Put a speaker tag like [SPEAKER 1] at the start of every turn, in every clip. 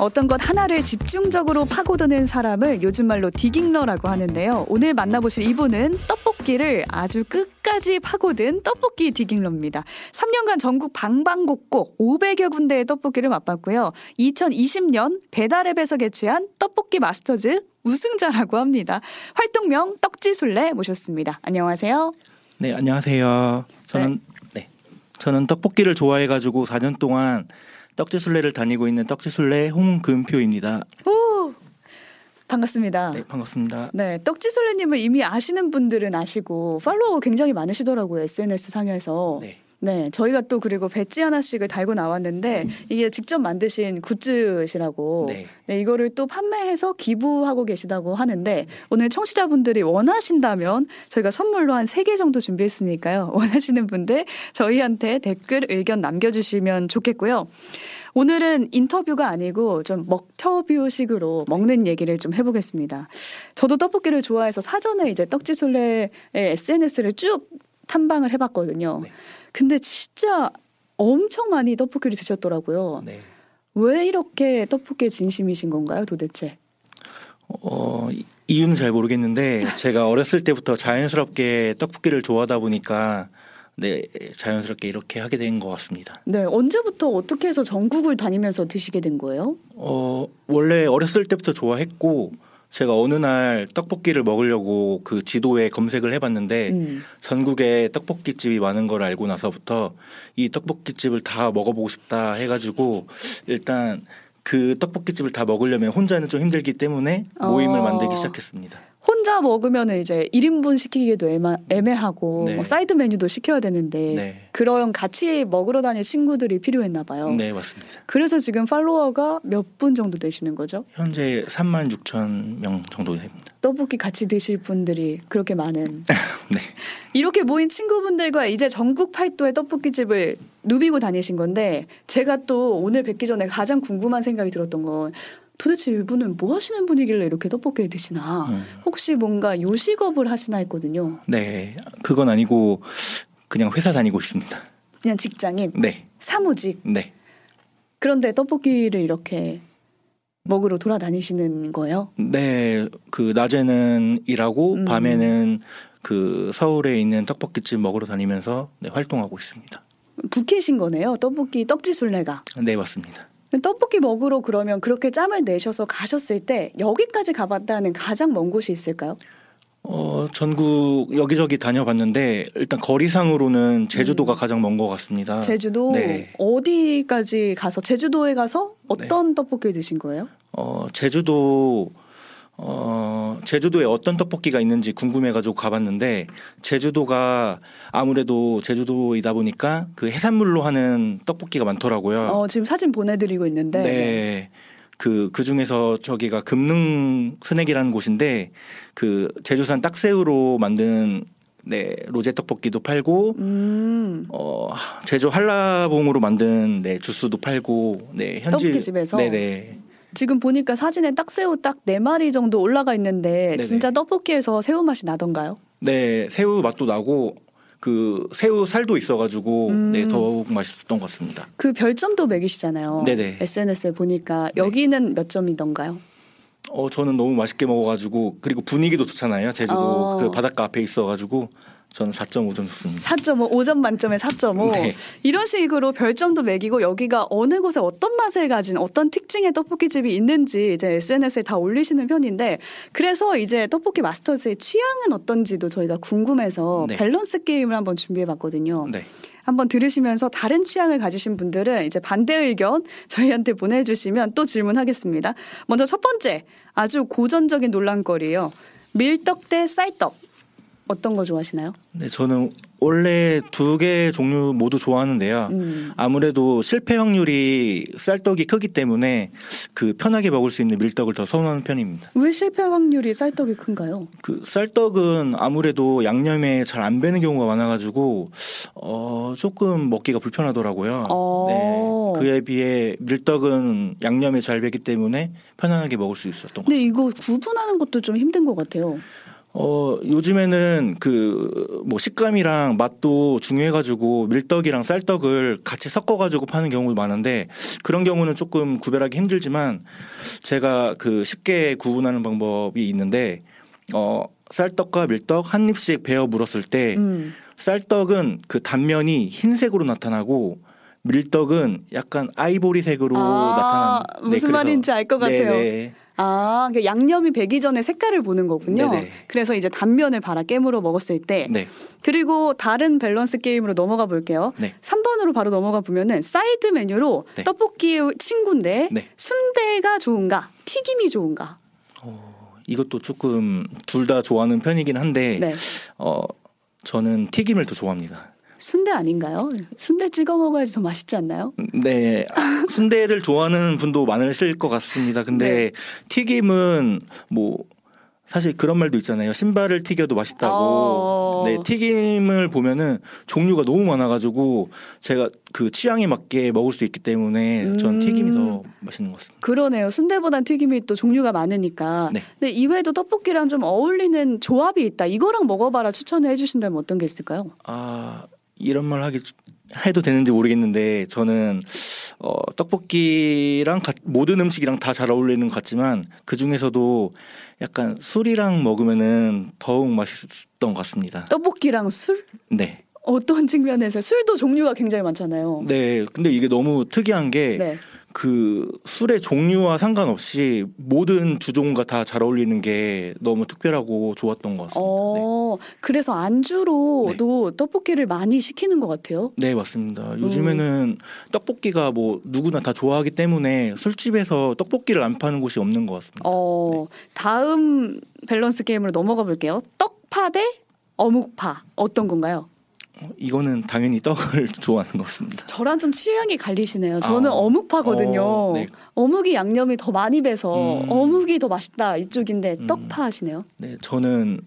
[SPEAKER 1] 어떤 것 하나를 집중적으로 파고드는 사람을 요즘 말로 디깅러라고 하는데요. 오늘 만나보실 이분은 떡볶이를 아주 끝까지 파고든 떡볶이 디깅러입니다. 3년간 전국 방방곡곡 500여 군데의 떡볶이를 맛봤고요. 2020년 배달앱에서 개최한 떡볶이 마스터즈 우승자라고 합니다. 활동명 떡지술래 모셨습니다. 안녕하세요.
[SPEAKER 2] 네, 안녕하세요. 저는 네. 저는 떡볶이를 좋아해 가지고 4년 동안 떡지술래를 다니고 있는 떡지술래 홍금표입니다.
[SPEAKER 1] 오! 반갑습니다.
[SPEAKER 2] 네, 반갑습니다.
[SPEAKER 1] 네, 떡지술래님을 이미 아시는 분들은 아시고 팔로워 굉장히 많으시더라고요 SNS 상에서.
[SPEAKER 2] 네.
[SPEAKER 1] 네, 저희가 또 그리고 배지 하나씩을 달고 나왔는데 이게 직접 만드신 굿즈시라고.
[SPEAKER 2] 네.
[SPEAKER 1] 네, 이거를 또 판매해서 기부하고 계시다고 하는데 오늘 청취자분들이 원하신다면 저희가 선물로 한 세 개 정도 준비했으니까요. 원하시는 분들 저희한테 댓글 의견 남겨주시면 좋겠고요. 오늘은 인터뷰가 아니고 좀 먹터뷰식으로 먹는 얘기를 좀 해보겠습니다. 저도 떡볶이를 좋아해서 사전에 이제 떡지술래의 SNS를 쭉 탐방을 해봤거든요.
[SPEAKER 2] 네.
[SPEAKER 1] 근데 진짜 엄청 많이 떡볶이를 드셨더라고요.
[SPEAKER 2] 네.
[SPEAKER 1] 왜 이렇게 떡볶이에 진심이신 건가요, 도대체?
[SPEAKER 2] 어, 이- 이유는 잘 모르겠는데 제가 어렸을 때부터 자연스럽게 떡볶이를 좋아하다 보니까 네, 자연스럽게 이렇게 하게 된 것 같습니다.
[SPEAKER 1] 네, 언제부터 어떻게 해서 전국을 다니면서 드시게 된 거예요?
[SPEAKER 2] 어, 원래 어렸을 때부터 좋아했고 제가 어느 날 떡볶이를 먹으려고 그 지도에 검색을 해봤는데
[SPEAKER 1] 음.
[SPEAKER 2] 전국에 떡볶이 집이 많은 걸 알고 나서부터 이 떡볶이 집을 다 먹어보고 싶다 해가지고 일단 그 떡볶이 집을 다 먹으려면 혼자는 좀 힘들기 때문에 모임을
[SPEAKER 1] 어.
[SPEAKER 2] 만들기 시작했습니다.
[SPEAKER 1] 혼자 먹으면 이제 1인분 시키기도 애마, 애매 하고
[SPEAKER 2] 네.
[SPEAKER 1] 뭐 사이드 메뉴도 시켜야 되는데
[SPEAKER 2] 네,
[SPEAKER 1] 그런 같이 먹으러 다닐 친구들이 필요했나 봐요.
[SPEAKER 2] 네 맞습니다.
[SPEAKER 1] 그래서 지금 팔로워가 몇 분 정도 되시는 거죠?
[SPEAKER 2] 현재 3만 6천 명 정도 됩니다.
[SPEAKER 1] 떡볶이 같이 드실 분들이 그렇게 많은
[SPEAKER 2] 네,
[SPEAKER 1] 이렇게 모인 친구분들과 이제 전국 팔도의 떡볶이 집을 누비고 다니신 건데 제가 또 오늘 뵙기 전에 가장 궁금한 생각이 들었던 건 도대체 이분은 뭐 하시는 분이길래 이렇게 떡볶이를 드시나?
[SPEAKER 2] 음,
[SPEAKER 1] 혹시 뭔가 요식업을 하시나 했거든요.
[SPEAKER 2] 네. 그건 아니고 그냥 회사 다니고 있습니다.
[SPEAKER 1] 그냥 직장인?
[SPEAKER 2] 네,
[SPEAKER 1] 사무직?
[SPEAKER 2] 네,
[SPEAKER 1] 그런데 떡볶이를 이렇게 먹으러 돌아다니시는 거예요?
[SPEAKER 2] 네. 그 낮에는 일하고
[SPEAKER 1] 음.
[SPEAKER 2] 밤에는 그 서울에 있는 떡볶이집 먹으러 다니면서 네, 활동하고 있습니다.
[SPEAKER 1] 부캐신 거네요. 떡볶이 떡지술래가.
[SPEAKER 2] 네 맞습니다.
[SPEAKER 1] 떡볶이 먹으러 그러면 그렇게 짬을 내셔서 가셨을 때 여기까지 가봤다는 가장 먼 곳이 있을까요?
[SPEAKER 2] 어, 전국 여기저기 다녀봤는데 일단 거리상으로는 제주도가
[SPEAKER 1] 음.
[SPEAKER 2] 가장 먼 것 같습니다.
[SPEAKER 1] 제주도
[SPEAKER 2] 네.
[SPEAKER 1] 어디까지 가서 제주도에 가서 어떤 떡볶이를 드신 거예요?
[SPEAKER 2] 어, 제주도 어, 제주도에 어떤 떡볶이가 있는지 궁금해가지고 가봤는데 제주도가 아무래도 제주도이다 보니까 그 해산물로 하는 떡볶이가 많더라고요.
[SPEAKER 1] 어, 지금 사진 보내드리고 있는데
[SPEAKER 2] 네. 그, 그 중에서 저기가 금능 스낵이라는 곳인데 그 제주산 딱새우로 만든 네, 로제 떡볶이도 팔고
[SPEAKER 1] 음,
[SPEAKER 2] 어, 제주 한라봉으로 만든 네, 주스도 팔고 네, 현지
[SPEAKER 1] 떡볶이집에서?
[SPEAKER 2] 네네.
[SPEAKER 1] 지금 보니까 사진에 딱새우 딱 네 마리 정도 올라가 있는데
[SPEAKER 2] 네네.
[SPEAKER 1] 진짜 떡볶이에서 새우 맛이 나던가요?
[SPEAKER 2] 네, 새우 맛도 나고 그 새우 살도 있어가지고
[SPEAKER 1] 음.
[SPEAKER 2] 네 더욱 맛있었던 것 같습니다.
[SPEAKER 1] 그 별점도 매기시잖아요.
[SPEAKER 2] 네네.
[SPEAKER 1] SNS에 보니까
[SPEAKER 2] 네.
[SPEAKER 1] 여기는 몇 점이던가요?
[SPEAKER 2] 어 저는 너무 맛있게 먹어가지고 그리고 분위기도 좋잖아요. 제주도
[SPEAKER 1] 어.
[SPEAKER 2] 그 바닷가 앞에 있어가지고 저는 4.5점 줬습니다.
[SPEAKER 1] 4.5, 5점 만점에 4.5.
[SPEAKER 2] 네.
[SPEAKER 1] 이런 식으로 별점도 매기고 여기가 어느 곳에 어떤 맛을 가진 어떤 특징의 떡볶이집이 있는지 이제 SNS에 다 올리시는 편인데 그래서 이제 떡볶이 마스터즈의 취향은 어떤지도 저희가 궁금해서
[SPEAKER 2] 네.
[SPEAKER 1] 밸런스 게임을 한번 준비해 봤거든요.
[SPEAKER 2] 네.
[SPEAKER 1] 한번 들으시면서 다른 취향을 가지신 분들은 이제 반대 의견 저희한테 보내주시면 또 질문하겠습니다. 먼저 첫 번째 아주 고전적인 논란거리예요. 밀떡 대 쌀떡 어떤 거 좋아하시나요?
[SPEAKER 2] 네, 저는 원래 두 개 종류 모두 좋아하는데요.
[SPEAKER 1] 음.
[SPEAKER 2] 아무래도 실패 확률이 쌀떡이 크기 때문에 그 편하게 먹을 수 있는 밀떡을 더 선호하는 편입니다.
[SPEAKER 1] 왜 실패 확률이 쌀떡이 큰가요?
[SPEAKER 2] 그 쌀떡은 아무래도 양념에 잘 안 배는 경우가 많아가지고 어 조금 먹기가 불편하더라고요.
[SPEAKER 1] 어.
[SPEAKER 2] 네, 그에 비해 밀떡은 양념에 잘 배기 때문에 편안하게 먹을 수 있었던 것
[SPEAKER 1] 근데 이거 구분하는 것도 좀 힘든 것 같아요.
[SPEAKER 2] 어, 요즘에는 그 뭐 식감이랑 맛도 중요해가지고 밀떡이랑 쌀떡을 같이 섞어가지고 파는 경우도 많은데 그런 경우는 조금 구별하기 힘들지만 제가 그 쉽게 구분하는 방법이 있는데 어, 쌀떡과 밀떡 한 입씩 베어 물었을 때
[SPEAKER 1] 음.
[SPEAKER 2] 쌀떡은 그 단면이 흰색으로 나타나고 밀떡은 약간 아이보리색으로
[SPEAKER 1] 아,
[SPEAKER 2] 나타나는
[SPEAKER 1] 무슨 말인지 알 것 같아요.
[SPEAKER 2] 네네.
[SPEAKER 1] 아, 그 양념이 배기 전에 색깔을 보는 거군요.
[SPEAKER 2] 네네.
[SPEAKER 1] 그래서 이제 단면을 바라 깨물어 먹었을 때
[SPEAKER 2] 네.
[SPEAKER 1] 그리고 다른 밸런스 게임으로 넘어가 볼게요.
[SPEAKER 2] 네.
[SPEAKER 1] 3번으로 바로 넘어가 보면은 사이드 메뉴로
[SPEAKER 2] 네.
[SPEAKER 1] 떡볶이의 친구인데
[SPEAKER 2] 네.
[SPEAKER 1] 순대가 좋은가 튀김이 좋은가?
[SPEAKER 2] 어, 이것도 조금 둘 다 좋아하는 편이긴 한데
[SPEAKER 1] 네.
[SPEAKER 2] 어 저는 튀김을 더 좋아합니다.
[SPEAKER 1] 순대 아닌가요? 순대 찍어 먹어야지 더 맛있지 않나요?
[SPEAKER 2] 네, 아, 순대를 좋아하는 분도 많으실 것 같습니다. 근데
[SPEAKER 1] 네.
[SPEAKER 2] 튀김은 뭐 사실 그런 말도 있잖아요. 신발을 튀겨도 맛있다고.
[SPEAKER 1] 어.
[SPEAKER 2] 네, 튀김을 보면은 종류가 너무 많아가지고 제가 그 취향에 맞게 먹을 수 있기 때문에 전
[SPEAKER 1] 음.
[SPEAKER 2] 튀김이 더 맛있는 것 같습니다.
[SPEAKER 1] 그러네요. 순대보단 튀김이 또 종류가 많으니까.
[SPEAKER 2] 네.
[SPEAKER 1] 근데 이외에도 떡볶이랑 좀 어울리는 조합이 있다. 이거랑 먹어봐라 추천을 해주신다면 어떤 게 있을까요?
[SPEAKER 2] 아 이런 말 하기 해도 되는지 모르겠는데 저는 어, 떡볶이랑 가- 모든 음식이랑 다 잘 어울리는 것 같지만 그 중에서도 약간 술이랑 먹으면은 더욱 맛있었던 것 같습니다.
[SPEAKER 1] 떡볶이랑 술?
[SPEAKER 2] 네,
[SPEAKER 1] 어떤 측면에서 술도 종류가 굉장히 많잖아요.
[SPEAKER 2] 네. 근데 이게 너무 특이한 게
[SPEAKER 1] 네.
[SPEAKER 2] 그 술의 종류와 상관없이 모든 주종과 다 잘 어울리는 게 너무 특별하고 좋았던 것 같습니다. 네.
[SPEAKER 1] 어, 그래서 안주로도 떡볶이를 많이 시키는 것 같아요.
[SPEAKER 2] 네 맞습니다. 요즘에는 떡볶이가 뭐 누구나 다 좋아하기 때문에 술집에서 떡볶이를 안 파는 곳이 없는 것 같습니다.
[SPEAKER 1] 어, 다음 밸런스 게임으로 넘어가 볼게요. 떡파 대 어묵파 어떤 건가요?
[SPEAKER 2] 어, 이거는 당연히 떡을 좋아하는 것 같습니다.
[SPEAKER 1] 저랑 좀 취향이 갈리시네요. 저는
[SPEAKER 2] 아,
[SPEAKER 1] 어묵파거든요.
[SPEAKER 2] 어, 네.
[SPEAKER 1] 어묵이 양념이 더 많이 배서
[SPEAKER 2] 음.
[SPEAKER 1] 어묵이 더 맛있다 이쪽인데
[SPEAKER 2] 음.
[SPEAKER 1] 떡파 하시네요.
[SPEAKER 2] 네, 저는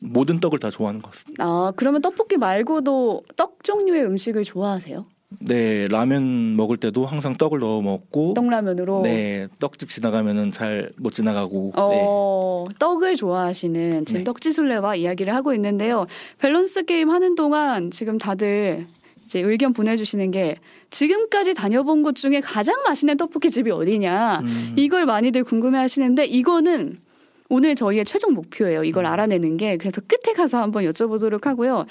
[SPEAKER 2] 모든 떡을 다 좋아하는 것 같습니다.
[SPEAKER 1] 아 그러면 떡볶이 말고도 떡 종류의 음식을 좋아하세요?
[SPEAKER 2] 네, 라면 먹을 때도 항상 떡을 넣어 먹고,
[SPEAKER 1] 떡라면으로.
[SPEAKER 2] 네, 떡집 지나가면은 잘 못 지나가고, 네.
[SPEAKER 1] 어, 떡을 좋아하시는 지금
[SPEAKER 2] 네.
[SPEAKER 1] 떡지술래와 이야기를 하고 있는데요. 밸런스 게임 하는 동안 지금 다들 이제 의견 보내주시는 게 지금까지 다녀본 곳 중에 가장 맛있는 떡볶이 집이 어디냐
[SPEAKER 2] 음,
[SPEAKER 1] 이걸 많이들 궁금해하시는데 이거는 오늘 저희의 최종 목표예요. 이걸
[SPEAKER 2] 음.
[SPEAKER 1] 알아내는 게 그래서 끝에 가서 한번 여쭤보도록 하고요.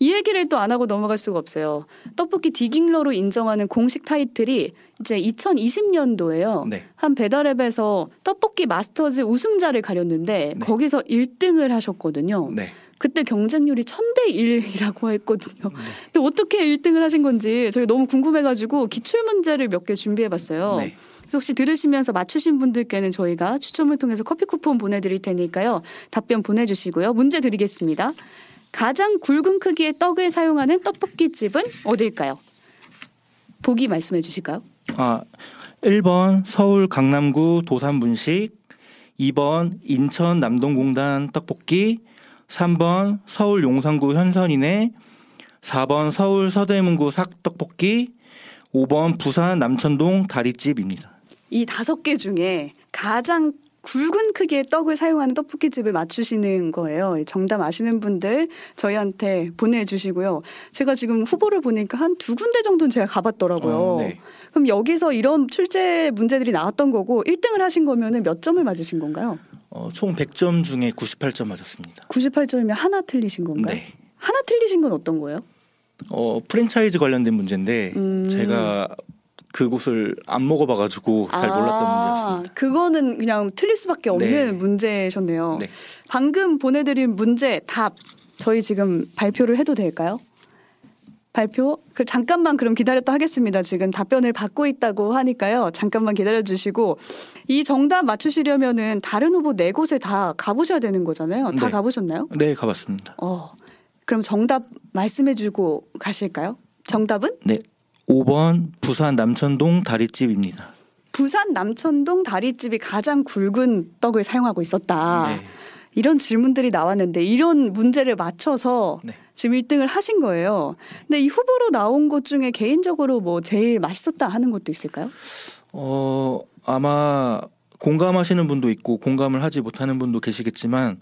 [SPEAKER 1] 이 얘기를 또 안 하고 넘어갈 수가 없어요. 떡볶이 디깅러로 인정하는 공식 타이틀이 이제 2020년도에요.
[SPEAKER 2] 네,
[SPEAKER 1] 한 배달앱에서 떡볶이 마스터즈 우승자를 가렸는데
[SPEAKER 2] 네.
[SPEAKER 1] 거기서 1등을 하셨거든요.
[SPEAKER 2] 네.
[SPEAKER 1] 그때 경쟁률이 1000대 1이라고 했거든요.
[SPEAKER 2] 네.
[SPEAKER 1] 근데 어떻게 1등을 하신 건지 저희 너무 궁금해가지고 기출 문제를 몇 개 준비해봤어요.
[SPEAKER 2] 네.
[SPEAKER 1] 혹시 들으시면서 맞추신 분들께는 저희가 추첨을 통해서 커피 쿠폰 보내드릴 테니까요. 답변 보내주시고요. 문제 드리겠습니다. 가장 굵은 크기의 떡을 사용하는 떡볶이 집은 어딜까요? 보기 말씀해 주실까요?
[SPEAKER 2] 아, 1번 서울 강남구 도산분식, 2번 인천 남동공단 떡볶이, 3번 서울 용산구 현선이네, 4번 서울 서대문구 삭떡볶이, 5번 부산 남천동 다리집입니다.
[SPEAKER 1] 이 다섯 개 중에 가장 굵은 크기의 떡을 사용하는 떡볶이 집을 맞추시는 거예요. 정답 아시는 분들 저희한테 보내주시고요. 제가 지금 후보를 보니까 한 두 군데 정도는 제가 가봤더라고요.
[SPEAKER 2] 어, 네.
[SPEAKER 1] 그럼 여기서 이런 출제 문제들이 나왔던 거고 1등을 하신 거면은 몇 점을 맞으신 건가요?
[SPEAKER 2] 어, 총 100점 중에 98점 맞았습니다.
[SPEAKER 1] 98점이면 하나 틀리신 건가요?
[SPEAKER 2] 네.
[SPEAKER 1] 하나 틀리신 건 어떤 거예요?
[SPEAKER 2] 어, 프랜차이즈 관련된 문제인데
[SPEAKER 1] 음.
[SPEAKER 2] 제가 그곳을 안 먹어봐가지고 잘 몰랐던
[SPEAKER 1] 아,
[SPEAKER 2] 문제였습니다.
[SPEAKER 1] 그거는 그냥 틀릴 수밖에 없는
[SPEAKER 2] 네.
[SPEAKER 1] 문제셨네요.
[SPEAKER 2] 네.
[SPEAKER 1] 방금 보내드린 문제 답 저희 지금 발표를 해도 될까요? 발표? 그 잠깐만 그럼 기다렸다 하겠습니다. 지금 답변을 받고 있다고 하니까요. 잠깐만 기다려 주시고 이 정답 맞추시려면은 다른 후보 네 곳에 다 가보셔야 되는 거잖아요. 다
[SPEAKER 2] 네.
[SPEAKER 1] 가보셨나요?
[SPEAKER 2] 네, 가봤습니다.
[SPEAKER 1] 어. 그럼 정답 말씀해주고 가실까요? 정답은
[SPEAKER 2] 5번 부산 남천동 다리집입니다.
[SPEAKER 1] 부산 남천동 다리집이 가장 굵은 떡을 사용하고 있었다.
[SPEAKER 2] 네.
[SPEAKER 1] 이런 질문들이 나왔는데 이런 문제를 맞춰서
[SPEAKER 2] 네.
[SPEAKER 1] 지금 1등을 하신 거예요. 근데 이 후보로 나온 것 중에 개인적으로 뭐 제일 맛있었다 하는 것도 있을까요?
[SPEAKER 2] 어, 아마 공감하시는 분도 있고 공감을 하지 못하는 분도 계시겠지만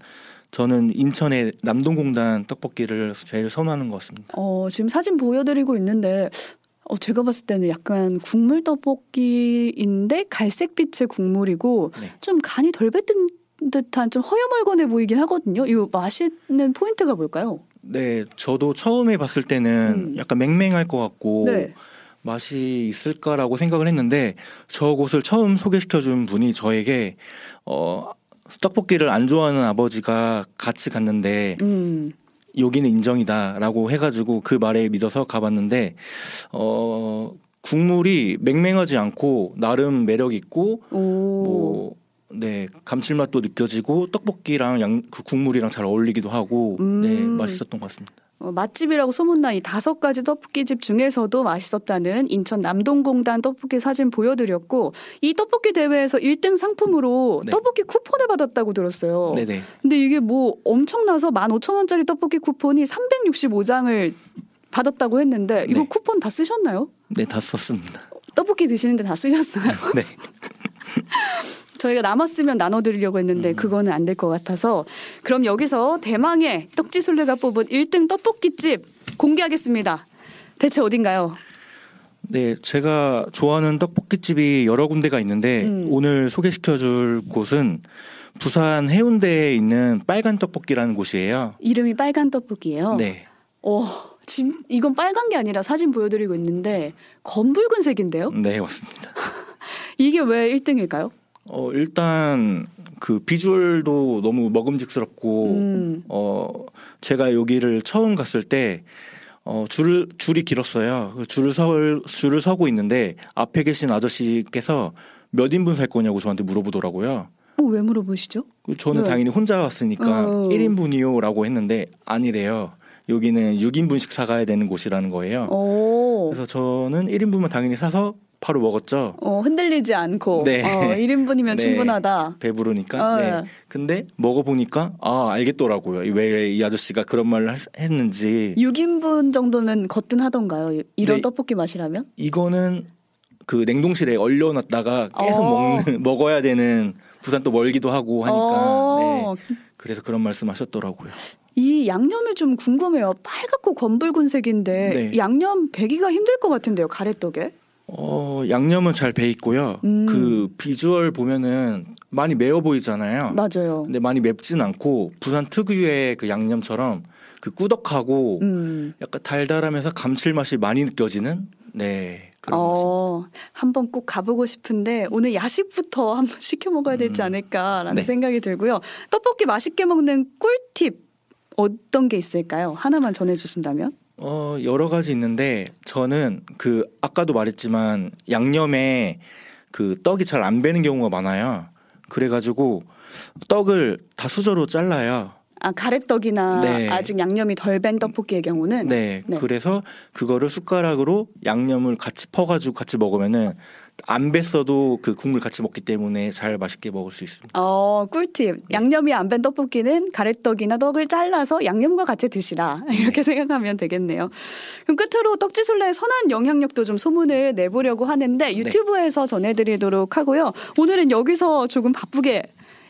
[SPEAKER 2] 저는 인천의 남동공단 떡볶이를 제일 선호하는 것 같습니다.
[SPEAKER 1] 어, 지금 사진 보여드리고 있는데 어, 제가 봤을 때는 약간 국물 떡볶이인데 갈색빛의 국물이고
[SPEAKER 2] 네.
[SPEAKER 1] 좀 간이 덜 뱉은 듯한 좀 허여멀건해 보이긴 하거든요. 이 맛있는 포인트가 뭘까요?
[SPEAKER 2] 네, 저도 처음에 봤을 때는
[SPEAKER 1] 음.
[SPEAKER 2] 약간 맹맹할 것 같고
[SPEAKER 1] 네.
[SPEAKER 2] 맛이 있을까라고 생각을 했는데 저곳을 처음 소개시켜준 분이 저에게 어, 떡볶이를 안 좋아하는 아버지가 같이 갔는데
[SPEAKER 1] 음.
[SPEAKER 2] 여기는 인정이다라고 해가지고 그 말에 믿어서 가봤는데 어 국물이 맹맹하지 않고 나름 매력 있고
[SPEAKER 1] 오.
[SPEAKER 2] 뭐네 감칠맛도 느껴지고 떡볶이랑 양 그 국물이랑 잘 어울리기도 하고
[SPEAKER 1] 음.
[SPEAKER 2] 네 맛있었던 것 같습니다.
[SPEAKER 1] 어, 맛집이라고 소문난 이 다섯 가지 떡볶이집 중에서도 맛있었다는 인천 남동공단 떡볶이 사진 보여드렸고 이 떡볶이 대회에서 1등 상품으로
[SPEAKER 2] 네.
[SPEAKER 1] 떡볶이 쿠폰을 받았다고 들었어요.
[SPEAKER 2] 네네
[SPEAKER 1] 근데 이게 뭐 엄청나서 15,000원짜리 떡볶이 쿠폰이 365장을 받았다고 했는데 이거
[SPEAKER 2] 네.
[SPEAKER 1] 쿠폰 다 쓰셨나요?
[SPEAKER 2] 네 다 썼습니다.
[SPEAKER 1] 떡볶이 드시는데 다 쓰셨어요?
[SPEAKER 2] 네
[SPEAKER 1] 저희가 남았으면 나눠드리려고 했는데
[SPEAKER 2] 음.
[SPEAKER 1] 그거는 안 될 것 같아서 그럼 여기서 대망의 떡지술래가 뽑은 1등 떡볶이집 공개하겠습니다. 대체 어딘가요?
[SPEAKER 2] 네, 제가 좋아하는 떡볶이집이 여러 군데가 있는데
[SPEAKER 1] 음.
[SPEAKER 2] 오늘 소개시켜줄 곳은 부산 해운대에 있는 빨간 떡볶이라는 곳이에요.
[SPEAKER 1] 이름이 빨간 떡볶이에요.
[SPEAKER 2] 네,
[SPEAKER 1] 어, 진, 이건 빨간 게 아니라 사진 보여드리고 있는데 검붉은 색인데요?
[SPEAKER 2] 네 맞습니다.
[SPEAKER 1] 이게 왜 1등일까요?
[SPEAKER 2] 어 일단 그 비주얼도 너무 먹음직스럽고
[SPEAKER 1] 음,
[SPEAKER 2] 어 제가 여기를 처음 갔을 때 어, 줄 줄이 길었어요. 그 줄을 서 줄을 서고 있는데 앞에 계신 아저씨께서 몇 인분 살 거냐고 저한테 물어보더라고요.
[SPEAKER 1] 어, 왜 물어보시죠?
[SPEAKER 2] 그 저는
[SPEAKER 1] 네.
[SPEAKER 2] 당연히 혼자 왔으니까
[SPEAKER 1] 어.
[SPEAKER 2] 1인분이요 라고 했는데 아니래요. 여기는 6인분씩 사가야 되는 곳이라는 거예요.
[SPEAKER 1] 오,
[SPEAKER 2] 그래서 저는 1인분만 당연히 사서 바로 먹었죠.
[SPEAKER 1] 어, 흔들리지 않고
[SPEAKER 2] 네.
[SPEAKER 1] 어, 1인분이면
[SPEAKER 2] 네.
[SPEAKER 1] 충분하다.
[SPEAKER 2] 배부르니까.
[SPEAKER 1] 어.
[SPEAKER 2] 네. 근데 먹어보니까 아 알겠더라고요. 왜 이 아저씨가 그런 말을 할- 했는지.
[SPEAKER 1] 6인분 정도는 거뜬하던가요? 이런
[SPEAKER 2] 네.
[SPEAKER 1] 떡볶이 맛이라면?
[SPEAKER 2] 이거는 그 냉동실에 얼려놨다가 계속
[SPEAKER 1] 어.
[SPEAKER 2] 먹는 먹어야 되는 부산 또 멀기도 하고 하니까.
[SPEAKER 1] 어,
[SPEAKER 2] 네. 그래서 그런 말씀하셨더라고요.
[SPEAKER 1] 이 양념이 좀 궁금해요. 빨갛고 검붉은색인데
[SPEAKER 2] 네.
[SPEAKER 1] 양념 배기가 힘들 것 같은데요, 가래떡에?
[SPEAKER 2] 어 양념은 잘 배 있고요.
[SPEAKER 1] 음.
[SPEAKER 2] 그 비주얼 보면은 많이 매워 보이잖아요.
[SPEAKER 1] 맞아요.
[SPEAKER 2] 근데 많이 맵진 않고 부산 특유의 그 양념처럼 그 꾸덕하고
[SPEAKER 1] 음.
[SPEAKER 2] 약간 달달하면서 감칠맛이 많이 느껴지는 네 그런.
[SPEAKER 1] 어, 한번 꼭 가보고 싶은데 오늘 야식부터 한번 시켜 먹어야 되지
[SPEAKER 2] 음.
[SPEAKER 1] 않을까라는
[SPEAKER 2] 네.
[SPEAKER 1] 생각이 들고요. 떡볶이 맛있게 먹는 꿀팁 어떤 게 있을까요? 하나만 전해 주신다면?
[SPEAKER 2] 어 여러 가지 있는데 저는 그 아까도 말했지만 양념에 그 떡이 잘 안 배는 경우가 많아요. 그래가지고 떡을 다 수저로 잘라요.
[SPEAKER 1] 아 가래떡이나
[SPEAKER 2] 네.
[SPEAKER 1] 아직 양념이 덜 밴 떡볶이의 경우는
[SPEAKER 2] 네,
[SPEAKER 1] 네.
[SPEAKER 2] 그래서 그거를 숟가락으로 양념을 같이 퍼가지고 같이 먹으면은 안 뱄어도 그 국물 같이 먹기 때문에 잘 맛있게 먹을 수 있습니다.
[SPEAKER 1] 어 꿀팁 양념이 안 밴 떡볶이는 가래떡이나 떡을 잘라서 양념과 같이 드시라 이렇게 생각하면 되겠네요. 그럼 끝으로 떡지술래의 선한 영향력도 좀 소문을 내보려고 하는데 유튜브에서 전해드리도록 하고요. 오늘은 여기서 조금 바쁘게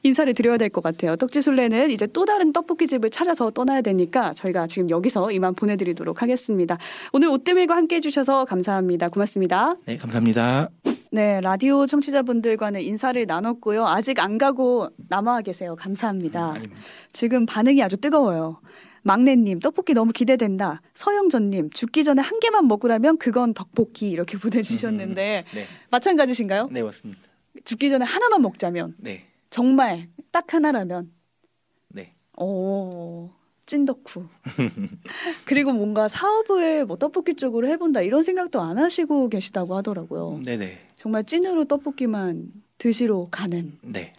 [SPEAKER 1] 인사를 드려야 될 것 같아요. 떡지술래는 이제 또 다른 떡볶이 집을 찾아서 떠나야 되니까 저희가 지금 여기서 이만 보내드리도록 하겠습니다. 오늘 오뜨밀과 함께 해주셔서 감사합니다. 고맙습니다.
[SPEAKER 2] 네, 감사합니다.
[SPEAKER 1] 네, 라디오 청취자분들과는 인사를 나눴고요. 아직 안 가고 남아 계세요. 감사합니다.
[SPEAKER 2] 아닙니다.
[SPEAKER 1] 지금 반응이 아주 뜨거워요. 막내님, 떡볶이 너무 기대된다. 서영전님, 죽기 전에 한 개만 먹으라면 그건 떡볶이 이렇게 보내주셨는데
[SPEAKER 2] 네,
[SPEAKER 1] 마찬가지신가요?
[SPEAKER 2] 네 맞습니다.
[SPEAKER 1] 죽기 전에 하나만 먹자면
[SPEAKER 2] 네,
[SPEAKER 1] 정말 딱 하나라면
[SPEAKER 2] 네.
[SPEAKER 1] 오 찐덕후. 그리고 뭔가 사업을 뭐 떡볶이 쪽으로 해본다 이런 생각도 안 하시고 계시다고 하더라고요.
[SPEAKER 2] 네, 네,
[SPEAKER 1] 정말 찐으로 떡볶이만 드시러 가는.
[SPEAKER 2] 네.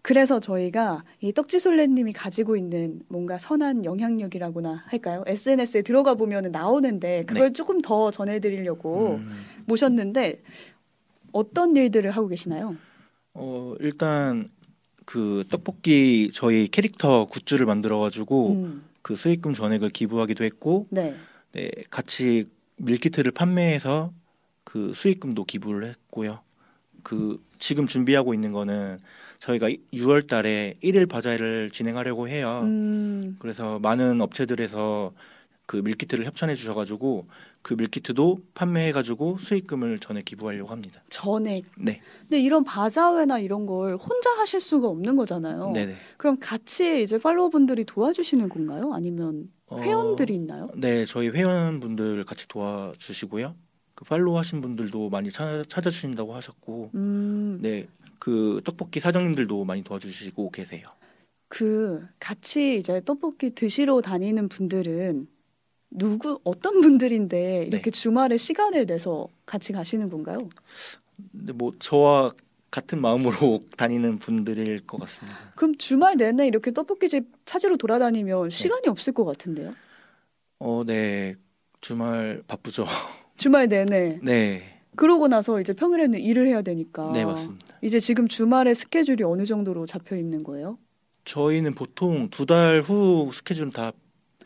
[SPEAKER 1] 그래서 저희가 이 떡지솔레님이 가지고 있는 뭔가 선한 영향력이라고나 할까요? SNS에 들어가 보면 나오는데 그걸 조금 더 전해드리려고
[SPEAKER 2] 음,
[SPEAKER 1] 모셨는데 어떤 일들을 하고 계시나요?
[SPEAKER 2] 어 일단 그 떡볶이 저희 캐릭터 굿즈를 만들어 가지고
[SPEAKER 1] 음,
[SPEAKER 2] 그 수익금 전액을 기부하기도 했고,
[SPEAKER 1] 네.
[SPEAKER 2] 네 같이 밀키트를 판매해서 그 수익금도 기부를 했고요. 그 지금 준비하고 있는 거는 저희가 6월 달에 1일 바자회를 진행하려고 해요.
[SPEAKER 1] 음,
[SPEAKER 2] 그래서 많은 업체들에서 그 밀키트를 협찬해 주셔가지고 그 밀키트도 판매해가지고 수익금을 전에 기부하려고 합니다.
[SPEAKER 1] 전액.
[SPEAKER 2] 네,
[SPEAKER 1] 근데 이런 바자회나 이런 걸 혼자 하실 수가 없는 거잖아요.
[SPEAKER 2] 네네.
[SPEAKER 1] 그럼 같이 이제 팔로워분들이 도와주시는 건가요? 아니면
[SPEAKER 2] 어,
[SPEAKER 1] 회원들이 있나요?
[SPEAKER 2] 네, 저희 회원분들 같이 도와주시고요. 그 팔로우 하신 분들도 많이 찾, 찾아주신다고 하셨고,
[SPEAKER 1] 음,
[SPEAKER 2] 네, 그 떡볶이 사장님들도 많이 도와주시고 계세요.
[SPEAKER 1] 그 같이 이제 떡볶이 드시러 다니는 분들은 누구 어떤 분들인데 이렇게 주말에 시간을 내서 같이 가시는 건가요?
[SPEAKER 2] 근데 뭐 저와 같은 마음으로 다니는 분들일 것 같습니다.
[SPEAKER 1] 그럼 주말 내내 이렇게 떡볶이집 찾으러 돌아다니면 시간이 없을 것 같은데요?
[SPEAKER 2] 어, 네, 주말 바쁘죠.
[SPEAKER 1] 주말 내내.
[SPEAKER 2] 네,
[SPEAKER 1] 그러고 나서 이제 평일에는 일을 해야 되니까.
[SPEAKER 2] 네 맞습니다.
[SPEAKER 1] 이제 지금 주말에 스케줄이 어느 정도로 잡혀 있는 거예요?
[SPEAKER 2] 저희는 보통 두 달 후 스케줄은 다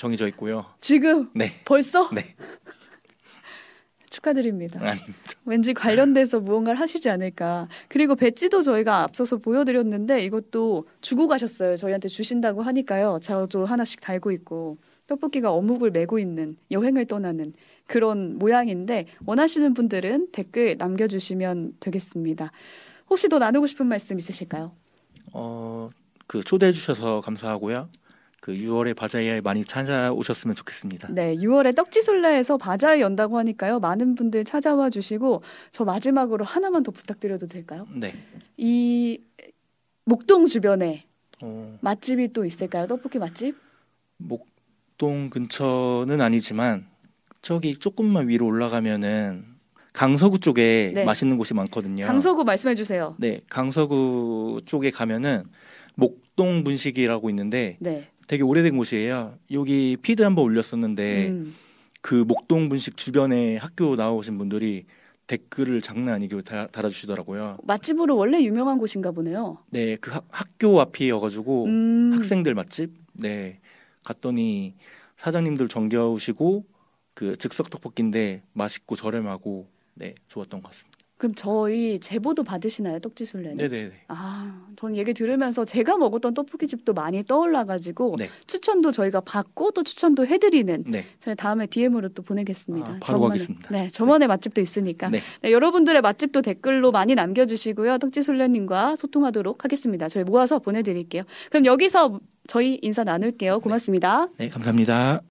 [SPEAKER 2] 정해져 있고요.
[SPEAKER 1] 지금
[SPEAKER 2] 네,
[SPEAKER 1] 벌써?
[SPEAKER 2] 네,
[SPEAKER 1] 축하드립니다.
[SPEAKER 2] 아닙니다.
[SPEAKER 1] 왠지 관련돼서 무언가를 하시지 않을까. 그리고 배지도 저희가 앞서서 보여드렸는데 이것도 주고 가셨어요. 저희한테 주신다고 하니까요. 저도 하나씩 달고 있고 떡볶이가 어묵을 메고 있는 여행을 떠나는 그런 모양인데 원하시는 분들은 댓글 남겨주시면 되겠습니다. 혹시 더 나누고 싶은 말씀 있으실까요?
[SPEAKER 2] 어, 그 초대해 주셔서 감사하고요. 그 6월에 바자회에 많이 찾아오셨으면 좋겠습니다.
[SPEAKER 1] 네, 6월에 떡지술래에서 바자회 연다고 하니까요. 많은 분들 찾아와 주시고 저 마지막으로 하나만 더 부탁드려도 될까요?
[SPEAKER 2] 네.
[SPEAKER 1] 이 목동 주변에
[SPEAKER 2] 어,
[SPEAKER 1] 맛집이 또 있을까요? 떡볶이 맛집?
[SPEAKER 2] 목동 근처는 아니지만 저기 조금만 위로 올라가면은 강서구 쪽에
[SPEAKER 1] 네.
[SPEAKER 2] 맛있는 곳이 많거든요.
[SPEAKER 1] 강서구 말씀해 주세요.
[SPEAKER 2] 네, 강서구 쪽에 가면은 목동 분식이라고 있는데
[SPEAKER 1] 네.
[SPEAKER 2] 되게 오래된 곳이에요. 여기 피드 한번 올렸었는데
[SPEAKER 1] 음,
[SPEAKER 2] 그 목동 분식 주변에 학교 나오신 분들이 댓글을 장난 아니게 다- 달아주시더라고요.
[SPEAKER 1] 맛집으로 원래 유명한 곳인가 보네요.
[SPEAKER 2] 네, 그 학- 학교 앞이어가지고
[SPEAKER 1] 음,
[SPEAKER 2] 학생들 맛집. 네, 갔더니 사장님들 정겨우시고 그 즉석 떡볶이인데 맛있고 저렴하고 네 좋았던 것 같습니다.
[SPEAKER 1] 그럼 저희 제보도 받으시나요? 떡지술래는?
[SPEAKER 2] 네네네.
[SPEAKER 1] 아, 전 얘기 들으면서 제가 먹었던 떡볶이 집도 많이 떠올라가지고
[SPEAKER 2] 네.
[SPEAKER 1] 추천도 저희가 받고 또 추천도 해드리는
[SPEAKER 2] 네,
[SPEAKER 1] 저희 다음에 DM으로 또 보내겠습니다.
[SPEAKER 2] 아, 바로
[SPEAKER 1] 저만의-
[SPEAKER 2] 가겠습니다.
[SPEAKER 1] 네, 저만의 맛집도 있으니까.
[SPEAKER 2] 네.
[SPEAKER 1] 네, 여러분들의 맛집도 댓글로 많이 남겨주시고요. 떡지술래님과 소통하도록 하겠습니다. 저희 모아서 보내드릴게요. 그럼 여기서 저희 인사 나눌게요. 고맙습니다.
[SPEAKER 2] 네, 감사합니다.